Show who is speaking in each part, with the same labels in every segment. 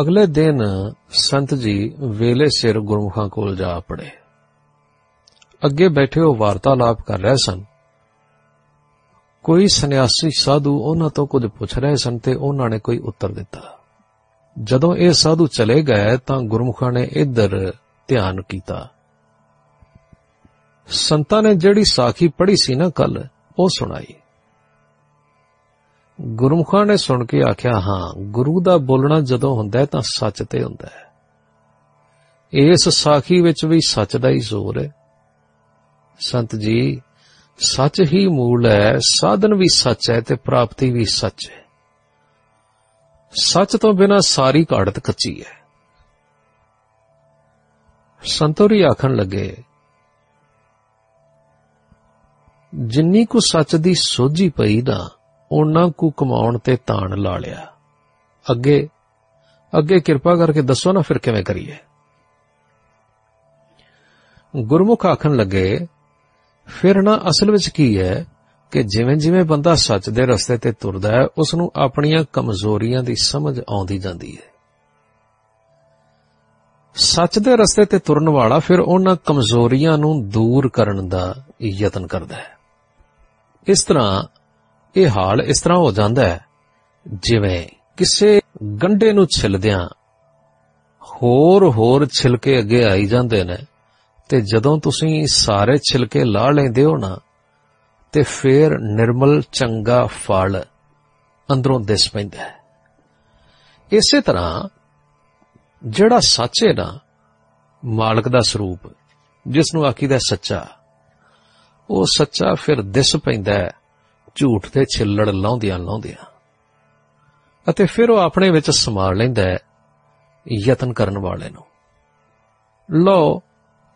Speaker 1: ਅਗਲੇ ਦਿਨ ਸੰਤ ਜੀ ਵੇਲੇ ਸਿਰ ਗੁਰਮੁਖਾਂ ਕੋਲ ਜਾ ਪੜੇ। ਅੱਗੇ ਬੈਠੇ ਉਹ ਵਾਰਤਾਲਾਪ ਕਰ ਰਹੇ ਸਨ। ਕੋਈ ਸੰਨਿਆਸੀ ਸਾਧੂ ਉਹਨਾਂ ਤੋਂ ਕੁਝ ਪੁੱਛ ਰਹੇ ਸਨ ਤੇ ਉਹਨਾਂ ਨੇ ਕੋਈ ਉੱਤਰ ਦਿੱਤਾ। ਜਦੋਂ ਇਹ ਸਾਧੂ ਚਲੇ ਗਏ ਤਾਂ ਗੁਰਮੁਖਾਂ ਨੇ ਇੱਧਰ ਧਿਆਨ ਕੀਤਾ। ਸੰਤਾਂ ਨੇ ਜਿਹੜੀ ਸਾਖੀ ਪੜ੍ਹੀ ਸੀ ਨਾ ਕੱਲ ਉਹ ਸੁਣਾਈ। ਗੁਰਮੁਖਾਂ ਨੇ ਸੁਣ ਕੇ ਆਖਿਆ, ਹਾਂ, ਗੁਰੂ ਦਾ ਬੋਲਣਾ ਜਦੋਂ ਹੁੰਦਾ ਹੈ ਤਾਂ ਸੱਚ ਤੇ ਹੁੰਦਾ ਹੈ। ਇਸ ਸਾਖੀ ਵਿੱਚ ਵੀ ਸੱਚ ਦਾ ਹੀ ਜ਼ੋਰ ਹੈ। ਸੰਤ ਜੀ, ਸੱਚ ਹੀ ਮੂਲ ਹੈ, ਸਾਧਨ ਵੀ ਸੱਚ ਹੈ ਤੇ ਪ੍ਰਾਪਤੀ ਵੀ ਸੱਚ ਹੈ। ਸੱਚ ਤੋਂ ਬਿਨਾ ਸਾਰੀ ਘਾੜਤ ਕੱਚੀ ਹੈ। ਸੰਤੋਰੀ ਆਖਣ ਲੱਗੇ, ਜਿੰਨੀ ਕੁ ਸੱਚ ਦੀ ਸੋਝੀ ਪਈ ਨਾ ਉਹਨਾਂ ਕੁ ਕਮਾਉਣ ਤੇ ਤਾਣ ਲਾ ਲਿਆ। ਅੱਗੇ ਅੱਗੇ ਕਿਰਪਾ ਕਰਕੇ ਦੱਸੋ ਨਾ ਫਿਰ ਕਿਵੇਂ ਕਰੀਏ। ਗੁਰਮੁਖ ਆਖਣ ਲੱਗੇ, ਫਿਰ ਨਾ ਅਸਲ ਵਿੱਚ ਕੀ ਹੈ ਕਿ ਜਿਵੇਂ ਜਿਵੇਂ ਬੰਦਾ ਸੱਚ ਦੇ ਰਸਤੇ ਤੇ ਤੁਰਦਾ ਹੈ ਉਸ ਨੂੰ ਆਪਣੀਆਂ ਕਮਜ਼ੋਰੀਆਂ ਦੀ ਸਮਝ ਆਉਂਦੀ ਜਾਂਦੀ ਹੈ। ਸੱਚ ਦੇ ਰਸਤੇ ਤੇ ਤੁਰਨ ਵਾਲਾ ਫਿਰ ਉਹਨਾਂ ਕਮਜ਼ੋਰੀਆਂ ਨੂੰ ਦੂਰ ਕਰਨ ਦਾ ਯਤਨ ਕਰਦਾ ਹੈ। ਇਸ ਤਰ੍ਹਾਂ ਇਹ ਹਾਲ ਇਸ ਤਰ੍ਹਾਂ ਹੋ ਜਾਂਦਾ ਹੈ, ਜਿਵੇਂ ਕਿਸੇ ਗੰਡੇ ਨੂੰ ਛਿਲਦਿਆਂ ਹੋਰ ਹੋਰ ਛਿਲਕੇ ਅੱਗੇ ਆਈ ਜਾਂਦੇ ਨੇ, ਤੇ ਜਦੋਂ ਤੁਸੀਂ ਸਾਰੇ ਛਿਲਕੇ ਲਾ ਲੈਂਦੇ ਹੋ ਨਾ, ਤੇ ਫੇਰ ਨਿਰਮਲ ਚੰਗਾ ਫਲ ਅੰਦਰੋਂ ਦਿਸ ਪੈਂਦਾ ਹੈ। ਇਸੇ ਤਰ੍ਹਾਂ ਜਿਹੜਾ ਸੱਚ ਹੈ ਨਾ, ਮਾਲਕ ਦਾ ਸਰੂਪ ਜਿਸ ਨੂੰ ਆਖੀਦਾ ਸੱਚਾ, ਉਹ ਸੱਚਾ ਫਿਰ ਦਿਸ ਪੈਂਦਾ ਹੈ। ਝੂਠ ਦੇ ਛਿੱਲੜ ਲਾਉਂਦਿਆਂ ਲਾਉਂਦਿਆਂ। ਅਤੇ ਫਿਰ ਉਹ ਆਪਣੇ ਵਿੱਚ ਸਮਾਰ ਲੈਂਦਾ ਹੈ, ਯਤਨ ਕਰਨ ਵਾਲੇ ਨੂੰ। ਲੋ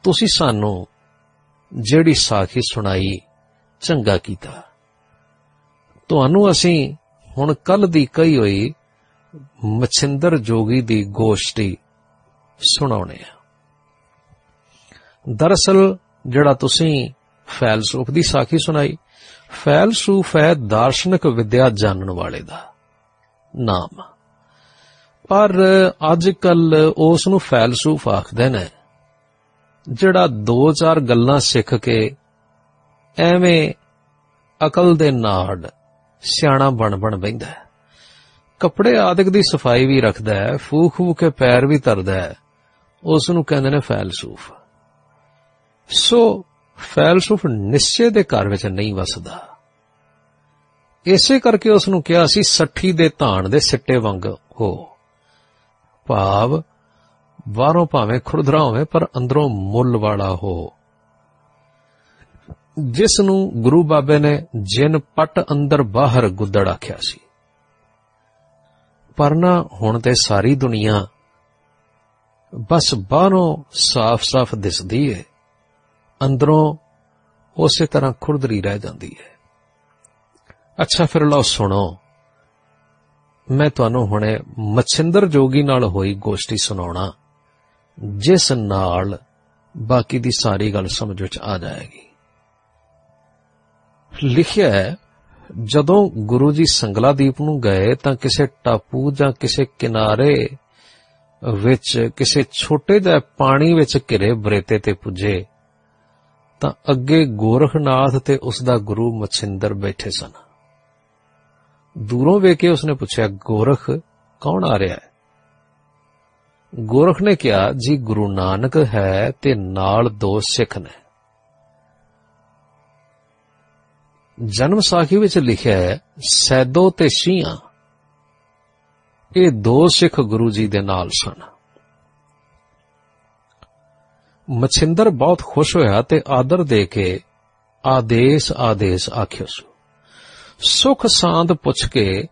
Speaker 1: ਤੁਸੀਂ ਸਾਨੂੰ ਜਿਹੜੀ ਸਾਖੀ ਸੁਣਾਈ, ਚੰਗਾ ਕੀਤਾ। ਤੁਹਾਨੂੰ ਅਸੀਂ ਹੁਣ ਕੱਲ ਦੀ ਕਹੀ ਹੋਈ ਮਛਿੰਦਰ ਜੋਗੀ ਦੀ ਗੋਸ਼ਟੀ ਸੁਣਾਉਣੇ ਆ। ਦਰਅਸਲ, ਜਿਹੜਾ ਤੁਸੀਂ ਫੈਲਸੂਫ ਦੀ ਸਾਖੀ ਸੁਣਾਈ ਫੈਲਸੂਫ ਹੈ ਦਾਰਸ਼ਨਿਕ ਵਿਦਿਆ ਜਾਣਨ ਵਾਲੇ ਦਾ ਨਾਮ। ਪਰ ਅੱਜ ਕੱਲ ਉਸ ਨੂੰ ਫੈਲਸੂਫ ਆਖਦੇ ਨੇ, ਜਿਹੜਾ ਦੋ ਚਾਰ ਗੱਲਾਂ ਸਿੱਖ ਕੇ ਐਵੇਂ ਅਕਲ ਦੇ ਨਾੜ ਸਿਆਣਾ ਬਣ ਬਣ ਬੈਂਦਾ ਹੈ। ਕੱਪੜੇ ਆਦਿਕ ਦੀ ਸਫ਼ਾਈ ਵੀ ਰੱਖਦਾ ਹੈ ਫੂਕ ਫੂਕ ਕੇ ਪੈਰ ਵੀ ਧਰਦਾ ਹੈ ਉਸ ਨੂੰ ਕਹਿੰਦੇ ਨੇ ਫੈਲਸੂਫ ਸੋ ਫੈਲਸੂਫ ਨਿਸ਼ਚੇ ਦੇ ਘਰ ਵਿੱਚ ਨਹੀਂ ਵਸਦਾ। ਇਸੇ ਕਰਕੇ ਉਸ ਨੂੰ ਕਿਹਾ ਸੀ, ਸੱਠੀ ਦੇ ਧਾਨ ਦੇ ਸਿੱਟੇ ਵਾਂਗ ਹੋ। ਭਾਵ, ਬਾਹਰੋਂ ਭਾਵੇਂ ਖੁਰਦਰਾ ਹੋਵੇ, ਪਰ ਅੰਦਰੋਂ ਮੁੱਲ ਵਾਲਾ ਹੋ। ਜਿਸ ਨੂੰ ਗੁਰੂ ਬਾਬੇ ਨੇ ਜਿਨ ਪਟ ਅੰਦਰ ਬਾਹਰ ਗੁੱਦੜ ਆਖਿਆ ਸੀ। ਪਰ ਨਾ, ਹੁਣ ਤੇ ਸਾਰੀ ਦੁਨੀਆ ਬਸ ਬਾਹਰੋਂ ਸਾਫ਼-ਸਾਫ਼ ਦਿਸਦੀ ਏ। ਅੰਦਰੋਂ ਉਸੇ ਤਰ੍ਹਾਂ ਖੁਰਦਰੀ ਰਹਿ ਜਾਂਦੀ ਹੈ। ਅੱਛਾ, ਫਿਰ ਲਓ ਸੁਣੋ। ਮੈਂ ਤੁਹਾਨੂੰ ਹੁਣੇ ਮਛਿੰਦਰ ਜੋਗੀ ਨਾਲ ਹੋਈ ਗੋਸ਼ਟੀ ਸੁਣਾਉਣਾ, ਜਿਸ ਨਾਲ ਬਾਕੀ ਦੀ ਸਾਰੀ ਗੱਲ ਸਮਝ ਵਿੱਚ ਆ ਜਾਏਗੀ। ਲਿਖਿਆ ਹੈ, ਜਦੋਂ ਗੁਰੂ ਜੀ ਸੰਗਲਾਦੀਪ ਨੂੰ ਗਏ ਤਾਂ ਕਿਸੇ ਟਾਪੂ ਜਾਂ ਕਿਸੇ ਕਿਨਾਰੇ ਵਿੱਚ ਕਿਸੇ ਛੋਟੇ ਜਿਹੇ ਪਾਣੀ ਵਿੱਚ ਘਿਰੇ ਬਰੇਤੇ ਤੇ ਪੁੱਜੇ। ਤਾਂ ਅੱਗੇ ਗੋਰਖਨਾਥ ਤੇ ਉਸ ਦਾ ਗੁਰੂ ਮਛਿੰਦਰ ਬੈਠੇ ਸਨ। ਦੂਰੋਂ ਵੇਖ ਕੇ ਉਸਨੇ ਪੁੱਛਿਆ, ਗੋਰਖ, ਕੌਣ ਆ ਰਿਹਾ ਹੈ? ਗੋਰਖ ਨੇ ਕਿਹਾ, ਜੀ, ਗੁਰੂ ਨਾਨਕ ਹੈ ਤੇ ਨਾਲ ਦੋ ਸਿੱਖ ਨੇ। ਜਨਮ ਸਾਖੀ ਵਿੱਚ ਲਿਖਿਆ ਹੈ, ਸੈਦੋ ਤੇ ਸ਼ੀਆਂ। ਇਹ ਦੋ ਸਿੱਖ ਗੁਰੂ ਜੀ ਦੇ ਨਾਲ ਸਨ। ਮਛਿੰਦਰ ਬਹੁਤ ਖੁਸ਼ ਹੋਇਆ ਤੇ ਆਦਰ ਦੇ ਕੇ ਆਦੇਸ਼ ਆਦੇਸ਼ ਆਖਿਓ ਸੋ। ਸੁਖ ਸਾਂਦ ਪੁੱਛ ਕੇ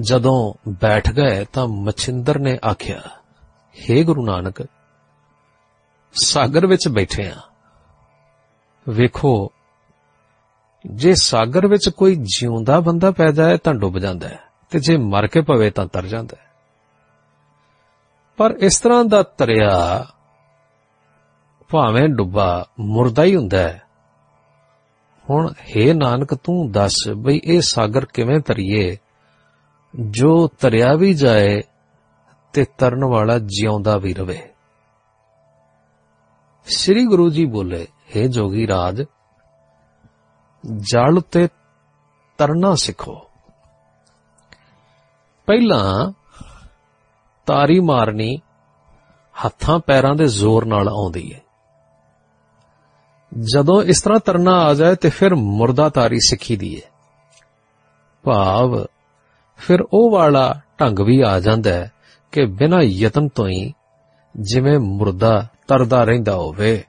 Speaker 1: ਜਦੋਂ ਬੈਠ ਗਏ ਤਾਂ ਮਛਿੰਦਰ ਨੇ ਆਖਿਆ हे ਗੁਰੂ ਨਾਨਕ, ਸਾਗਰ ਵਿੱਚ ਬੈਠੇ ਆ। ਵੇਖੋ, ਜੇ ਸਾਗਰ ਵਿੱਚ ਕੋਈ ਜਿਉਂਦਾ ਬੰਦਾ ਪੈਦਾ ਹੈ ਤਾਂ ਡੁੱਬ ਜਾਂਦਾ ਹੈ ਤੇ ਜੇ ਮਰ ਕੇ ਪਵੇ ਤਾਂ ਤਰ ਜਾਂਦਾ ਹੈ। ਪਰ ਇਸ ਤਰ੍ਹਾਂ ਦਾ ਤਰਿਆ ਭਾਵੇਂ ਡੁੱਬਾ ਮੁਰਦਾ ਹੀ ਹੁੰਦਾ ਹੈ। ਹੁਣ हे ਨਾਨਕ ਤੂੰ ਦੱਸ ਬਈ ਇਹ ਸਾਗਰ ਕਿਵੇਂ ਤਰੀਏ ਜੋ ਤਰਿਆ ਵੀ ਜਾਏ ਤੇ ਤਰਨ ਵਾਲਾ ਜਿਉਂਦਾ ਵੀ ਰਵੇ। ਸ੍ਰੀ ਗੁਰੂ ਜੀ ਬੋਲੇ हे ਜੋਗੀ ਰਾਜ, ਜਲ ਤੇ ਤਰਨਾ ਸਿੱਖੋ। ਪਹਿਲਾਂ ਤਾਰੀ ਮਾਰਨੀ ਹੱਥਾਂ ਪੈਰਾਂ ਦੇ ਜ਼ੋਰ ਨਾਲ ਆਉਂਦੀ ਹੈ। ਜਦੋਂ ਇਸ ਤਰ੍ਹਾਂ ਤਰਨਾ ਆ ਜਾਏ ਤੇ ਫਿਰ ਮੁਰਦਾ ਤਾਰੀ ਸਿੱਖੀ ਦੀ ਹੈ ਭਾਵ, ਫਿਰ ਉਹ ਵਾਲਾ ਢੰਗ ਵੀ ਆ ਜਾਂਦਾ ਹੈ ਕਿ ਬਿਨਾਂ ਯਤਨ ਤੋਂ ਹੀ ਜਿਵੇਂ ਮੁਰਦਾ ਤਰਦਾ ਰਹਿੰਦਾ ਹੋਵੇ,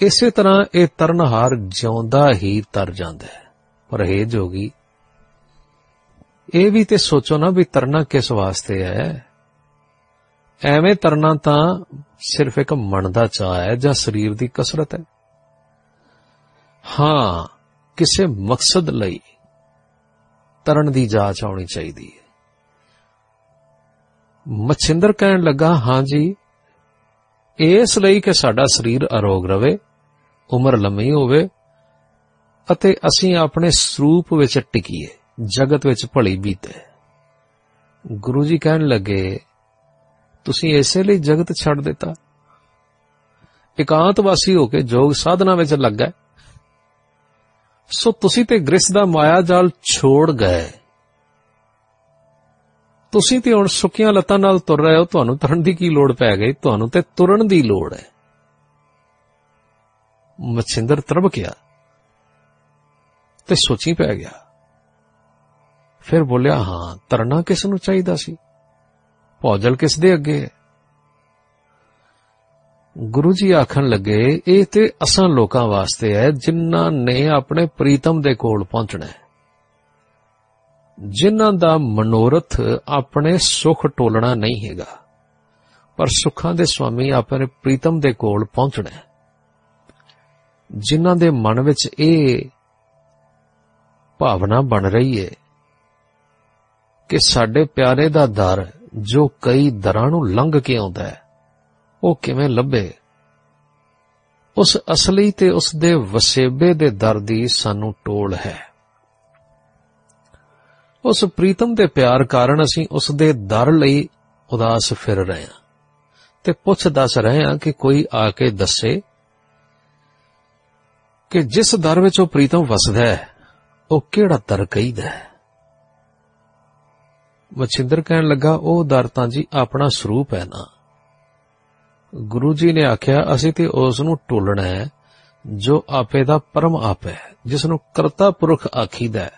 Speaker 1: ਇਸੇ ਤਰ੍ਹਾਂ ਇਹ ਤਰਨਹਾਰ ਜਿਉਂਦਾ ਹੀ ਤਰ ਜਾਂਦਾ ਹੈ। ਪਰ ਇਹ ਜੋਗੀ ਇਹ ਵੀ ਤੇ ਸੋਚੋ ਨਾ ਵੀ ਤਰਨਾ ਕਿਸ ਵਾਸਤੇ ਹੈ। ਐਵੇਂ ਤਰਨਾ ਤਾਂ ਸਿਰਫ ਇੱਕ ਮਨ ਦਾ ਚਾਹ ਹੈ ਜਾਂ ਸਰੀਰ ਦੀ ਕਸਰਤ ਹੈ। ਹਾਂ, ਕਿਸੇ ਮਕਸਦ ਲਈ ਤਰਨ ਦੀ ਜਾਂਚ ਆਉਣੀ ਚਾਹੀਦੀ ਹੈ। ਮਛਿੰਦਰ ਕਹਿਣ ਲੱਗਾ, ਹਾਂ ਜੀ, ਇਸ ਲਈ ਕਿ ਸਾਡਾ ਸਰੀਰ ਅਰੋਗ ਰਵੇ, ਉਮਰ ਲੰਮੀ ਹੋਵੇ ਅਤੇ ਅਸੀਂ ਆਪਣੇ ਸਰੂਪ ਵਿੱਚ ਟਿਕੀਏ, ਜਗਤ ਵਿੱਚ ਭਲੀ ਬੀਤੇ। ਗੁਰੂ ਜੀ ਕਹਿਣ ਲੱਗੇ, ਤੁਸੀਂ ਇਸੇ ਲਈ ਜਗਤ ਛੱਡ ਦਿੱਤਾ? ਇਕਾਂਤਵਾਸੀ ਹੋ ਕੇ ਜੋਗ ਸਾਧਨਾ ਵਿੱਚ ਲੱਗਾ ਸੋ ਤੁਸੀਂ ਤੇ ਗ੍ਰਿਸ ਦਾ ਮਾਇਆ ਜਾਲ ਛੋੜ ਗਏ। ਤੁਸੀਂ ਤੇ ਹੁਣ ਸੁੱਕੀਆਂ ਲੱਤਾਂ ਨਾਲ ਤੁਰ ਰਹੇ ਹੋ, ਤੁਹਾਨੂੰ ਤੁਰਨ ਦੀ ਕੀ ਲੋੜ ਪੈ ਗਈ? ਤੁਹਾਨੂੰ ਤੇ ਤੁਰਨ ਦੀ ਲੋੜ ਹੈ। ਮਛਿੰਦਰ ਤਰਬ ਗਿਆ ਤੇ ਸੋਚੀ ਪੈ ਗਿਆ। ਫਿਰ ਬੋਲਿਆ, ਹਾਂ, ਤਰਨਾ ਕਿਸ ਨੂੰ ਚਾਹੀਦਾ ਸੀ? ਭੌਜਲ ਕਿਸ ਦੇ ਅੱਗੇ ਹੈ? ਗੁਰੂ ਜੀ ਆਖਣ ਲੱਗੇ, ਇਹ ਤੇ ਅਸਾਂ ਲੋਕਾਂ ਵਾਸਤੇ ਹੈ, ਜਿਨ੍ਹਾਂ ਨੇ ਆਪਣੇ ਪ੍ਰੀਤਮ ਦੇ ਕੋਲ ਪਹੁੰਚਣਾ ਹੈ। ਜਿਨ੍ਹਾਂ ਦਾ ਮਨੋਰਥ ਆਪਣੇ ਸੁਖ ਟੋਲਣਾ ਨਹੀਂ ਹੈਗਾ, ਪਰ ਸੁੱਖਾਂ ਦੇ ਸਵਾਮੀ ਆਪਣੇ ਪ੍ਰੀਤਮ ਦੇ ਕੋਲ ਪਹੁੰਚਣਾ ਹੈ। ਜਿਨ੍ਹਾਂ ਦੇ ਮਨ ਵਿੱਚ ਇਹ ਭਾਵਨਾ ਬਣ ਰਹੀ ਹੈ ਕਿ ਸਾਡੇ ਪਿਆਰੇ ਦਾ ਦਰ ਜੋ ਕਈ ਦਰਾਂ ਨੂੰ ਲੰਘ ਕੇ ਆਉਂਦਾ ਹੈ ਉਹ ਕਿਵੇਂ ਲੱਭੇ? ਉਸ ਅਸਲੀ ਤੇ ਉਸ ਦੇ ਵਸੇਬੇ ਦੇ ਦਰ ਦੀ ਸਾਨੂੰ ਟੋਲ ਹੈ। ਉਸ ਪ੍ਰੀਤਮ ਦੇ ਪਿਆਰ ਕਾਰਨ ਅਸੀਂ ਉਸ ਦੇ ਦਰ ਲਈ ਉਦਾਸ ਫਿਰ ਰਹੇ ਹਾਂ ਤੇ ਪੁੱਛ ਦੱਸ ਰਹੇ ਹਾਂ ਕਿ ਕੋਈ ਆ ਕੇ ਦੱਸੇ ਕਿ ਜਿਸ ਦਰ ਵਿੱਚ ਉਹ ਪ੍ਰੀਤਮ ਵਸਦਾ ਹੈ, ਉਹ ਕਿਹੜਾ ਦਰ ਕਹੀਦਾ ਹੈ? ਮਛਿੰਦਰ ਕਹਿਣ ਲੱਗਾ, ਉਹ ਦਰ ਤਾਂ ਜੀ ਆਪਣਾ ਸਰੂਪ ਹੈ ਨਾ। ਗੁਰੂ ਜੀ ਨੇ ਆਖਿਆ, ਅਸੀਂ ਤੇ ਉਸ ਨੂੰ ਟੋਲਣਾ ਹੈ, ਜੋ ਆਪੇ ਦਾ ਪਰਮ ਆਪ ਹੈ, ਜਿਸ ਨੂੰ ਕਰਤਾ ਪੁਰਖ ਆਖੀਦਾ ਹੈ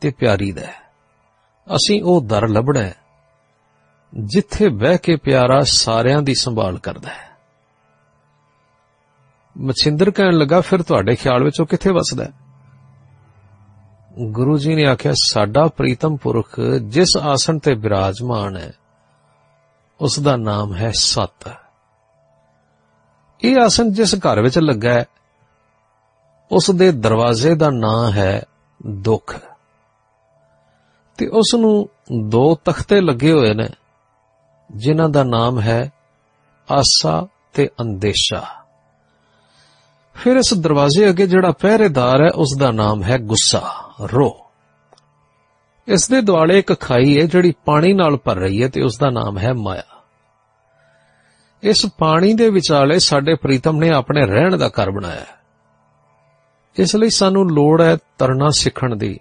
Speaker 1: ਤੇ ਪਿਆਰੀ ਦਾ ਹੈ। ਅਸੀਂ ਉਹ ਦਰ ਲੱਭਣਾ ਹੈ, ਜਿੱਥੇ ਬਹਿ ਕੇ ਪਿਆਰਾ ਸਾਰਿਆਂ ਦੀ ਸੰਭਾਲ ਕਰਦਾ ਹੈ। ਮਛਿੰਦਰ ਕਹਿਣ ਲੱਗਾ, ਫਿਰ ਤੁਹਾਡੇ ਖਿਆਲ ਵਿੱਚ ਉਹ ਕਿੱਥੇ ਵਸਦਾ ਹੈ? ਗੁਰੂ ਜੀ ਨੇ ਆਖਿਆ, ਸਾਡਾ ਪ੍ਰੀਤਮ ਪੁਰਖ ਜਿਸ ਆਸਣ ਤੇ ਬਿਰਾਜਮਾਨ ਹੈ ਉਸ ਦਾ ਨਾਮ ਹੈ ਸਤ। ਇਹ ਆਸਣ ਜਿਸ ਘਰ ਵਿੱਚ ਲੱਗਾ ਹੈ ਉਸ ਦੇ ਦਰਵਾਜ਼ੇ ਦਾ ਨਾਮ ਹੈ ਦੁੱਖ। ਤੇ ਉਸ ਨੂੰ ਦੋ ਤਖਤੇ ਲੱਗੇ ਹੋਏ ਨੇ, ਜਿਨ੍ਹਾਂ ਦਾ ਨਾਮ ਹੈ ਆਸਾ ਤੇ ਅੰਦੇਸ਼ਾ। ਫਿਰ ਇਸ ਦਰਵਾਜ਼ੇ ਅੱਗੇ ਜਿਹੜਾ ਪਹਿਰੇਦਾਰ ਹੈ ਉਸ ਦਾ ਨਾਮ ਹੈ ਗੁੱਸਾ, ਰੋ। ਇਸ ਦੇ ਦੁਆਲੇ ਇੱਕ ਖਾਈ ਹੈ, ਜਿਹੜੀ ਪਾਣੀ ਨਾਲ ਭਰ ਰਹੀ ਹੈ ਤੇ ਉਸ ਦਾ ਨਾਮ ਹੈ ਮਾਇਆ। ਇਸ ਪਾਣੀ ਦੇ ਵਿਚਾਲੇ ਸਾਡੇ ਪ੍ਰੀਤਮ ਨੇ ਆਪਣੇ ਰਹਿਣ ਦਾ ਘਰ ਬਣਾਇਆ। ਹੈ ਇਸ ਲਈ ਸਾਨੂੰ ਲੋੜ ਹੈ ਤਰਨਾ ਸਿੱਖਣ ਦੀ,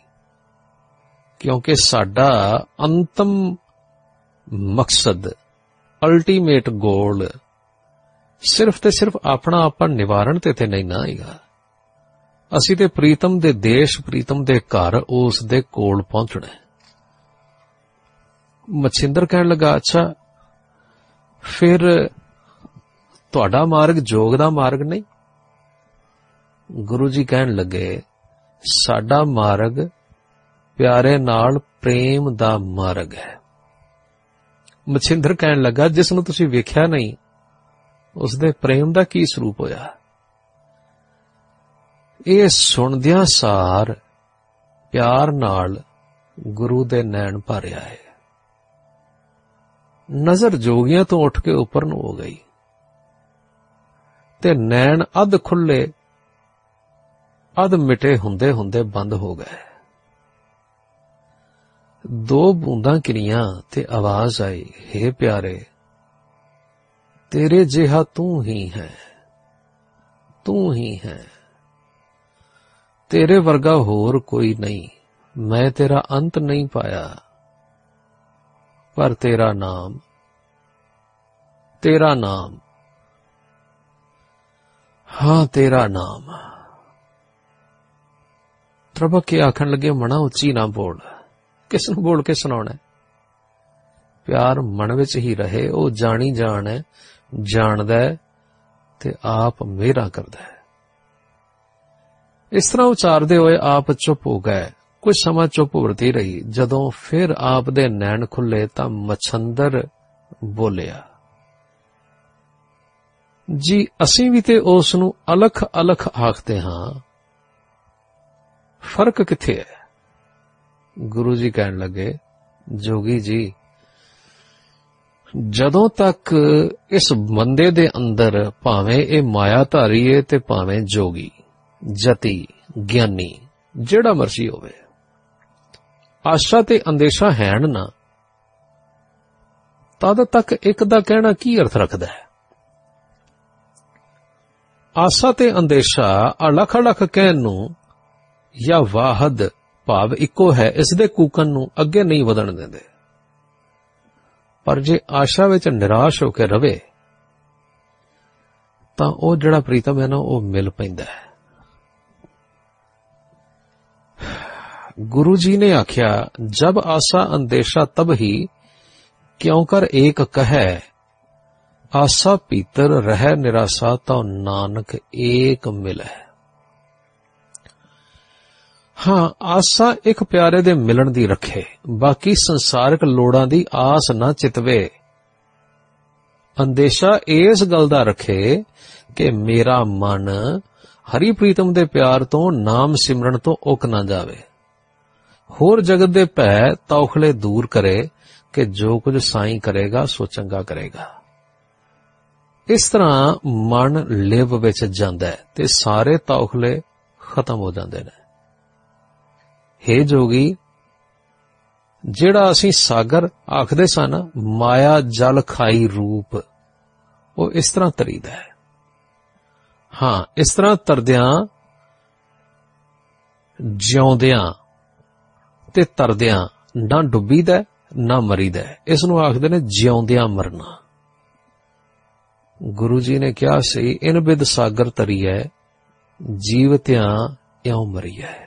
Speaker 1: ਕਿਉਂਕਿ ਸਾਡਾ ਅੰਤਮ ਮਕਸਦ ਅਲਟੀਮੇਟ ਗੋਲ ਸਿਰਫ ਤੇ ਸਿਰਫ ਆਪਣਾ ਆਪਾ ਨਿਵਾਰਣ ਤੇ ਤੇ ਨਹੀਂ ਨਾ ਹੈਗਾ। ਅਸੀਂ ਤੇ ਪ੍ਰੀਤਮ ਦੇ ਦੇਸ਼, ਪ੍ਰੀਤਮ ਦੇ ਘਰ ਉਸ ਦੇ ਕੋਲ ਪਹੁੰਚਣਾ ਹੈ। ਮਛਿੰਦਰ ਕਹਿਣ ਲੱਗਾ, ਅੱਛਾ, ਫਿਰ ਤੁਹਾਡਾ ਮਾਰਗ ਜੋਗ ਦਾ ਮਾਰਗ ਨਹੀਂ। ਗੁਰੂ ਜੀ ਕਹਿਣ ਲੱਗੇ, ਸਾਡਾ ਮਾਰਗ ਪਿਆਰੇ ਨਾਲ ਪ੍ਰੇਮ ਦਾ ਮਾਰਗ ਹੈ। ਮਛਿੰਦਰ ਕਹਿਣ ਲੱਗਾ, ਜਿਸ ਨੂੰ ਤੁਸੀਂ ਵੇਖਿਆ ਨਹੀਂ ਉਸ ਦੇ ਪ੍ਰੇਮ ਦਾ ਕੀ ਸਰੂਪ ਹੋਇਆ? ਇਹ ਸੁਣਦਿਆਂ ਸਾਰ ਪਿਆਰ ਨਾਲ ਗੁਰੂ ਦੇ ਨੈਣ ਭਰਿਆ ਹੈ। ਨਜ਼ਰ ਜੋਗੀਆਂ ਤੋਂ ਉੱਠ ਕੇ ਉੱਪਰ ਨੂੰ ਹੋ ਗਈ। ਤੇ ਨੈਣ ਅੱਧ ਖੁੱਲੇ, ਅੱਧ ਮਿਟੇ ਹੁੰਦੇ ਹੁੰਦੇ ਬੰਦ ਹੋ ਗਏ। ਦੋ ਬੂੰਦਾਂ ਕਿਰੀਆਂ ਤੇ ਆਵਾਜ਼ ਆਈ हे ਪਿਆਰੇ, ਤੇਰੇ ਜਿਹਾ ਤੂੰ ਹੀ ਹੈ, ਤੂੰ ਹੀ ਹੈ। ਤੇਰੇ ਵਰਗਾ ਹੋਰ ਕੋਈ ਨਹੀਂ, ਮੈਂ ਤੇਰਾ ਅੰਤ ਨਹੀਂ ਪਾਇਆ, ਪਰ ਤੇਰਾ ਨਾਮ ਤੇਰਾ ਨਾਮ ਹਾਂ, ਤੇਰਾ ਨਾਮ। ਤਰਬਕ ਕੇ ਆਖਣ ਲੱਗੇ ਮਣਾ ਉੱਚੀ ਨਾ ਬੋਲ। ਕਿਸ ਨੂੰ ਬੋਲ ਕੇ ਸੁਣਾਉਣਾ ਹੈ? ਪਿਆਰ ਮਨ ਵਿੱਚ ਹੀ ਰਹੇ, ਉਹ ਜਾਣੀ ਜਾਣ ਹੈ, ਜਾਣਦਾ ਹੈ ਤੇ ਆਪ ਮੇਰਾ ਕਰਦਾ ਹੈ। ਇਸ ਤਰ੍ਹਾਂ ਉਚਾਰਦੇ ਹੋਏ ਆਪ ਚੁੱਪ ਹੋ ਗਏ। ਕੁਝ ਸਮਾਂ ਚੁੱਪ ਵਰਤੀ ਰਹੀ। ਜਦੋਂ ਫਿਰ ਆਪ ਦੇ ਨੈਣ ਖੁੱਲੇ ਤਾਂ ਮਛੰਦਰ ਬੋਲਿਆ ਜੀ, ਅਸੀਂ ਵੀ ਤੇ ਉਸ ਨੂੰ ਅਲਖ ਅਲਖ ਆਖਦੇ ਹਾਂ। ਫ਼ਰਕ ਕਿੱਥੇ ਹੈ? ਗੁਰੂ ਜੀ ਕਹਿਣ ਲੱਗੇ, ਜੋਗੀ ਜੀ, ਜਦੋਂ ਤੱਕ ਇਸ ਬੰਦੇ ਦੇ ਅੰਦਰ ਭਾਵੇਂ ਇਹ ਮਾਇਆ ਧਾਰੀ ਏ ਤੇ ਭਾਵੇਂ ਜੋਗੀ, ਜਤੀ, ਗਿਆਨੀ, ਜਿਹੜਾ ਮਰਜ਼ੀ ਹੋਵੇ, ਆਸ਼ਾ ਤੇ ਅੰਦੇਸ਼ਾ ਹੈਣ ਨਾ, ਤਦ ਤੱਕ ਇੱਕ ਦਾ ਕਹਿਣਾ ਕੀ ਅਰਥ ਰੱਖਦਾ ਹੈ? ਆਸਾ ਤੇ ਅੰਦੇਸ਼ਾ ਅਲਖ ਅਲਖ ਕਹਿਣ ਨੂੰ ਜਾਂ ਵਾਹਦ ਭਾਵ ਇੱਕੋ ਹੈ, ਇਸ ਦੇ ਕੂਕਨ ਨੂੰ ਅੱਗੇ ਨਹੀਂ ਵਧਣ ਦਿੰਦੇ। ਪਰ ਜੇ ਆਸ਼ਾ ਵਿੱਚ ਨਿਰਾਸ਼ ਹੋ ਕੇ ਰਵੇ, ਤਾਂ ਉਹ ਜਿਹੜਾ ਪ੍ਰੀਤਮ ਹੈ ਨਾ, ਉਹ ਮਿਲ ਪੈਂਦਾ ਹੈ। ਗੁਰੂ ਜੀ ਨੇ ਆਖਿਆ, ਜਬ ਆਸਾ ਅੰਦੇਸ਼ਾ ਤਬ ਹੀ ਕਿਉਂ ਕਰ ਏਕ ਕਹੈ ਆਸਾ ਪੀਤਰ ਰਹਿ ਨਿਰਾਸਾ ਤਾਂ ਨਾਨਕ ਏਕ ਮਿਲੈ। ਹਾਂ, ਆਸਾ ਇੱਕ ਪਿਆਰੇ ਦੇ ਮਿਲਣ ਦੀ ਰੱਖੇ, ਬਾਕੀ ਸੰਸਾਰਿਕ ਲੋੜਾਂ ਦੀ ਆਸ ਨਾ ਚਿਤਵੇ। ਅੰਦੇਸ਼ਾ ਇਸ ਗੱਲ ਦਾ ਰੱਖੇ ਕਿ ਮੇਰਾ ਮਨ ਹਰੀ ਪ੍ਰੀਤਮ ਦੇ ਪਿਆਰ ਤੋਂ ਨਾਮ ਸਿਮਰਨ ਤੋਂ ਉਕ ਨਾ ਜਾਵੇ। ਹੋਰ ਜਗਤ ਦੇ ਭੈ ਤੌਖਲੇ ਦੂਰ ਕਰੇ ਕਿ ਜੋ ਕੁਝ ਸਾਈਂ ਕਰੇਗਾ, ਸੋ ਚੰਗਾ ਕਰੇਗਾ। ਇਸ ਤਰ੍ਹਾਂ ਮਨ ਲਿਵ ਵਿੱਚ ਜਾਂਦਾ ਹੈ ਤੇ ਸਾਰੇ ਤੌਖਲੇ ਖਤਮ ਹੋ ਜਾਂਦੇ ਨੇ। ਹੇ ਜੋਗੀ, ਜਿਹੜਾ ਅਸੀਂ ਸਾਗਰ ਆਖਦੇ ਸਨ, ਮਾਇਆ ਜਲ ਖਾਈ ਰੂਪ, ਉਹ ਇਸ ਤਰ੍ਹਾਂ ਤਰੀਦਾ ਹੈ। ਹਾਂ, ਇਸ ਤਰ੍ਹਾਂ ਤਰਦਿਆਂ, ਜਿਉਂਦਿਆਂ ਤੇ ਤਰਦਿਆਂ ਨਾ ਡੁੱਬੀਦਾ, ਨਾ ਮਰੀਦਾ ਇਸ ਨੂੰ ਆਖਦੇ ਨੇ ਜਿਉਂਦਿਆਂ ਮਰਨਾ। ਗੁਰੂ ਜੀ ਨੇ ਕਿਹਾ ਸੀ, ਇਨ ਬਿਦ ਸਾਗਰ ਤਰੀਐ ਜੀਵਤਿਆਂ ਇਉ ਮਰੀਐ।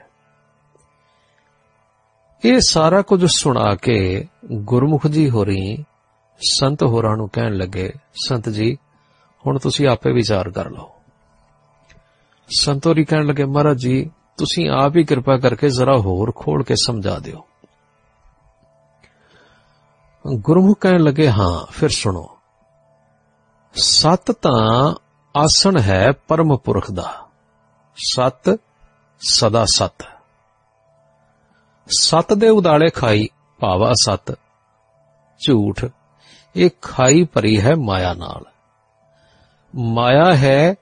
Speaker 1: ਇਹ ਸਾਰਾ ਕੁਝ ਸੁਣਾ ਕੇ ਗੁਰਮੁਖ ਜੀ ਹੋਰੀ ਸੰਤ ਹੋਰਾਂ ਨੂੰ ਕਹਿਣ ਲੱਗੇ, ਸੰਤ ਜੀ, ਹੁਣ ਤੁਸੀਂ ਆਪੇ ਵਿਚਾਰ ਕਰ ਲਓ। ਸੰਤੋਰੀ ਕਹਿਣ ਲੱਗੇ, ਮਹਾਰਾਜ ਜੀ, ਤੁਸੀਂ ਆਪ ਹੀ ਕਿਰਪਾ ਕਰਕੇ ਜ਼ਰਾ ਹੋਰ ਖੋਲ ਕੇ ਸਮਝਾ ਦਿਓ। ਗੁਰਮੁਖ ਕਹਿਣ ਲੱਗੇ, ਹਾਂ, ਫਿਰ ਸੁਣੋ। ਸਤ ਤਾਂ ਆਸਣ ਹੈ ਪਰਮ ਪੁਰਖ ਦਾ। ਸਤ ਸਦਾ ਸਤ। ਸਤ ਦੇ ਉਦਾਲੇ ਖਾਈ ਭਾਵਾ ਸਤ। ਝੂਠ, ਇਹ ਖਾਈ ਭਰੀ ਹੈ ਮਾਇਆ ਨਾਲ। ਮਾਇਆ ਹੈ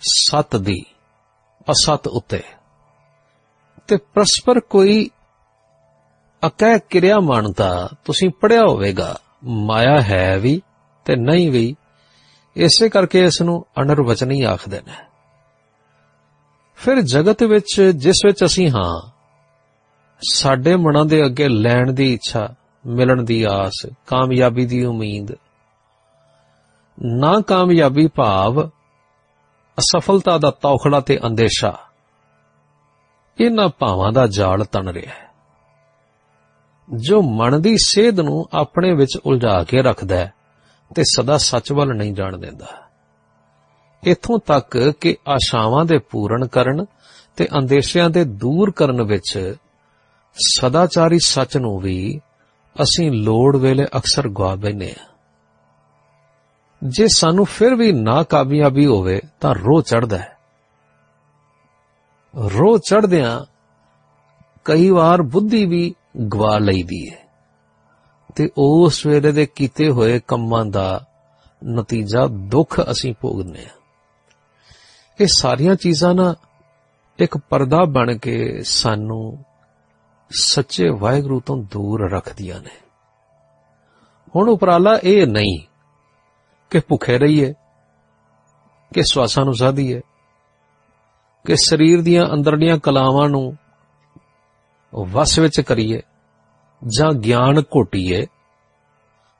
Speaker 1: ਸਤ ਦੀ, ਅਸਤ ਉਤੇ। ਤੇ ਪਰਸਪਰ ਕੋਈ ਅਕੈ ਕਿਰਿਆ ਮਾਨਤਾ ਤੁਸੀਂ ਪੜਿਆ ਹੋਵੇਗਾ, ਮਾਇਆ ਹੈ ਵੀ ਤੇ ਨਹੀਂ ਵੀ। ਇਸੇ ਕਰਕੇ ਇਸ ਨੂੰ ਅਨਰਵਚਨੀ ਆਖਦੇ ਨੇ। ਫਿਰ ਜਗਤ ਵਿੱਚ ਜਿਸ ਵਿੱਚ ਅਸੀਂ ਹਾਂ, ਸਾਡੇ ਮਨਾਂ ਦੇ ਅੱਗੇ ਲੈਣ ਦੀ ਇੱਛਾ, ਮਿਲਣ ਦੀ ਆਸ, ਕਾਮਯਾਬੀ ਦੀ ਉਮੀਦ, ਨਾ ਕਾਮਯਾਬੀ ਭਾਵ ਅਸਫਲਤਾ ਦਾ ਤੌਖੜਾ ਤੇ ਅੰਦੇਸ਼ਾ, ਇਹਨਾਂ ਭਾਵਾਂ ਦਾ ਜਾਲ ਤਣ ਰਿਹਾ ਹੈ। ਜੋ ਮਨ ਦੀ ਸੇਧ ਨੂੰ ਆਪਣੇ ਵਿੱਚ ਉਲਝਾ ਕੇ ਰੱਖਦਾ ਹੈ ਤੇ ਸਦਾ ਸੱਚ ਵੱਲ ਨਹੀਂ ਜਾਣ ਦਿੰਦਾ। ਇਥੋਂ ਤੱਕ ਕਿ ਆਸ਼ਾਵਾਂ ਦੇ ਪੂਰਨ ਕਰਨ ਤੇ ਅੰਦੇਸ਼ਿਆਂ ਦੇ ਦੂਰ ਕਰਨ ਵਿੱਚ ਸਦਾਚਾਰੀ ਸੱਚ ਨੂੰ ਵੀ ਅਸੀਂ ਲੋੜ ਵੇਲੇ ਅਕਸਰ ਗਵਾ ਬੈਨੇ ਆ। ਜੇ ਸਾਨੂੰ ਫਿਰ ਵੀ ਨਾ ਕਾਮਯਾਬੀ ਹੋਵੇ ਤਾਂ ਰੋ ਚੜਦਾ ਹੈ। ਰੋ ਚੜਦਿਆਂ ਕਈ ਵਾਰ ਬੁੱਧੀ ਵੀ ਗਵਾ ਲਈਦੀ ਹੈ। ਤੇ ਉਸ ਵੇਲੇ ਦੇ ਕੀਤੇ ਹੋਏ ਕੰਮਾਂ ਦਾ ਨਤੀਜਾ ਦੁੱਖ ਅਸੀਂ ਭੋਗਦੇ ਹਾਂ ਇਹ ਸਾਰੀਆਂ ਚੀਜ਼ਾਂ ਨਾ ਇੱਕ ਪਰਦਾ ਬਣ ਕੇ ਸਾਨੂੰ ਸੱਚੇ ਵਾਹਿਗੁਰੂ ਤੋਂ ਦੂਰ ਰੱਖਦੀਆਂ ਨੇ। ਹੁਣ ਉਪਰਾਲਾ ਇਹ ਨਹੀਂ ਕਿ ਭੁੱਖੇ ਰਹੀਏ, ਕਿ ਸਵਾਸਾਂ ਨੂੰ ਸਾਧੀਏ, ਕਿ ਸਰੀਰ ਦੀਆਂ ਅੰਦਰਲੀਆਂ ਕਲਾਵਾਂ ਨੂੰ ਵਸ ਵਿੱਚ ਕਰੀਏ। ਜਾਂ ਗਿਆਨ ਘੋਟੀਏ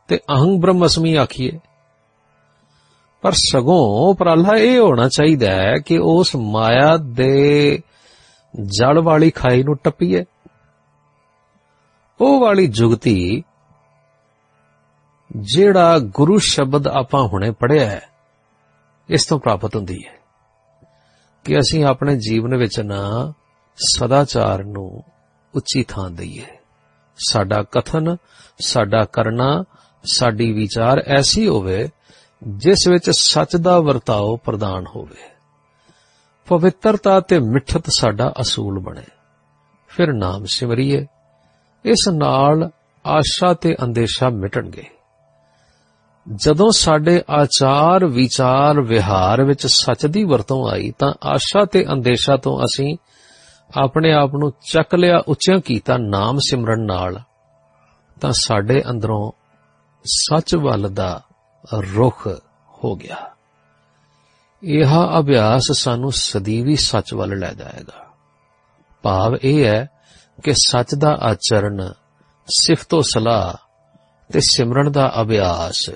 Speaker 1: ਤੇ ਅਹੰ ਬ੍ਰਹਮਸਮੀ ਆਖੀਏ। ਪਰ ਸਗੋਂ ਉਪਰਾਲਾ ਇਹ ਹੋਣਾ ਚਾਹੀਦਾ ਹੈ ਕਿ ਉਸ ਮਾਇਆ ਦੇ ਜਲ ਵਾਲੀ ਖਾਈ ਨੂੰ ਟੱਪੀਏ। ਉਹ ਵਾਲੀ ਜੁਗਤੀ ਜਿਹੜਾ ਗੁਰੂ ਸ਼ਬਦ ਆਪਾਂ ਹੁਣੇ ਪੜਿਆ ਹੈ, ਇਸ ਤੋਂ ਪ੍ਰਾਪਤ ਹੁੰਦੀ ਹੈ ਕਿ ਅਸੀਂ ਆਪਣੇ ਜੀਵਨ ਵਿੱਚ ਨਾ ਸਦਾਚਾਰ ਨੂੰ ਉੱਚੀ ਥਾਂ ਦਈਏ। ਸਾਡਾ ਕਥਨ, ਸਾਡਾ ਕਰਨਾ, ਸਾਡੀ ਵਿਚਾਰ ਐਸੀ ਹੋਵੇ, ਜਿਸ ਵਿੱਚ ਸੱਚ ਦਾ ਵਰਤਾਓ ਪ੍ਰਦਾਨ ਹੋਵੇ। ਪਵਿੱਤਰਤਾ ਤੇ ਮਿੱਠਤ ਸਾਡਾ ਅਸੂਲ ਬਣੇ। ਫਿਰ ਨਾਮ ਸਿਮਰਿਏ। ਇਸ ਨਾਲ ਆਸ਼ਾ ਤੇ ਅੰਦੇਸ਼ਾ ਮਿਟਣਗੇ। ਜਦੋਂ ਸਾਡੇ ਆਚਾਰ, ਵਿਚਾਰ, ਵਿਹਾਰ ਵਿੱਚ ਸੱਚ ਦੀ ਵਰਤੋਂ ਆਈ, ਤਾਂ ਆਸ਼ਾ ਤੇ ਅੰਦੇਸ਼ਾ ਤੋਂ ਅਸੀਂ ਆਪਣੇ ਆਪ ਨੂੰ ਚੱਕ ਲਿਆ, ਉੱਚਿਆਂ ਕੀਤਾ ਨਾਮ ਸਿਮਰਨ ਨਾਲ, ਤਾਂ ਸਾਡੇ ਅੰਦਰੋਂ ਸੱਚ ਵੱਲ ਦਾ ਰੁਖ ਹੋ ਗਿਆ। ਇਹ ਅਭਿਆਸ ਸਾਨੂੰ ਸਦੀਵੀ ਸੱਚ ਵੱਲ ਲੈ ਜਾਏਗਾ। ਭਾਵ ਇਹ ਹੈ ਕਿ ਸੱਚ ਦਾ ਆਚਰਣ, ਸਿਫਤੋ ਸਲਾਹ ਤੇ ਸਿਮਰਨ ਦਾ ਅਭਿਆਸ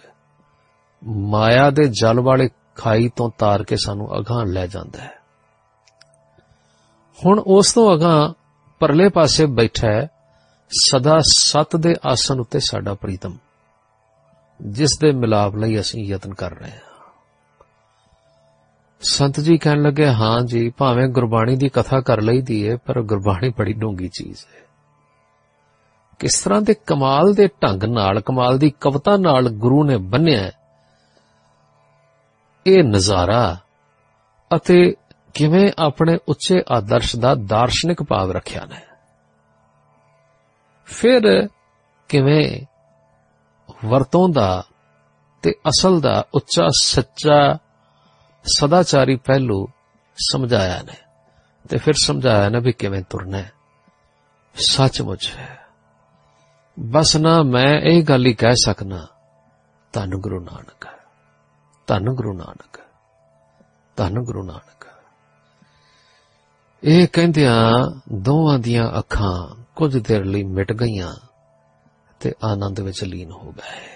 Speaker 1: ਮਾਇਆ ਦੇ ਜਲ ਵਾਲੇ ਖਾਈ ਤੋਂ ਤਾਰ ਕੇ ਸਾਨੂੰ ਅਗਾਹ ਲੈ ਜਾਂਦਾ ਹੈ। ਹੁਣ ਉਸ ਤੋਂ ਅਗਾਹ ਪਰਲੇ ਪਾਸੇ ਬੈਠਾ ਹੈ, ਸਦਾ ਸਤ ਦੇ ਆਸਨ ਉੱਤੇ ਸਾਡਾ ਪ੍ਰੀਤਮ, ਜਿਸ ਦੇ ਮਿਲਾਪ ਲਈ ਅਸੀਂ ਯਤਨ ਕਰ ਰਹੇ ਹਾਂ। ਸੰਤ ਜੀ ਕਹਿਣ ਲੱਗੇ, ਹਾਂ ਜੀ, ਭਾਵੇਂ ਗੁਰਬਾਣੀ ਦੀ ਕਥਾ ਕਰ ਲਈਦੀ ਏ, ਪਰ ਗੁਰਬਾਣੀ ਬੜੀ ਡੂੰਗੀ ਚੀਜ਼ ਹੈ ਕਿਸ ਤਰ੍ਹਾਂ ਦੇ ਕਮਾਲ ਦੇ ਢੰਗ ਨਾਲ, ਕਮਾਲ ਦੀ ਕਵਤਾ ਨਾਲ ਗੁਰੂ ਨੇ ਬੰਨਿਆ ਇਹ ਨਜ਼ਾਰਾ ਅਤੇ ਕਿਵੇਂ ਆਪਣੇ ਉੱਚੇ ਆਦਰਸ਼ ਦਾ ਦਾਰਸ਼ਨਿਕ ਭਾਵ ਰੱਖਿਆ ਨੇ? ਫਿਰ ਕਿਵੇਂ ਵਰਤੋਂ ਦਾ ਤੇ ਅਸਲ ਦਾ ਉੱਚਾ ਸੱਚਾ ਸਦਾਚਾਰੀ ਪਹਿਲੂ ਸਮਝਾਇਆ ਨੇ ਤੇ ਫਿਰ ਸਮਝਾਇਆ ਨਾ ਵੀ ਕਿਵੇਂ ਤੁਰਨਾ ਹੈ? ਸੱਚਮੁੱਚ ਹੈ। ਬਸ ਨਾ ਮੈਂ ਇਹ ਗੱਲ ਹੀ ਕਹਿ ਸਕਣਾ ਧੰਨ ਗੁਰੂ ਨਾਨਕ ਧੰਨ ਗੁਰੂ ਨਾਨਕ ਧੰਨ ਗੁਰੂ ਨਾਨਕ ਇਹ ਕਹਿੰਦਿਆਂ ਦੋਵਾਂ ਦੀਆਂ ਅੱਖਾਂ ਕੁਝ ਦੇਰ ਲਈ ਮਿਟ ਗਈਆਂ ਤੇ ਆਨੰਦ ਵਿੱਚ ਲੀਨ ਹੋ ਗਏ।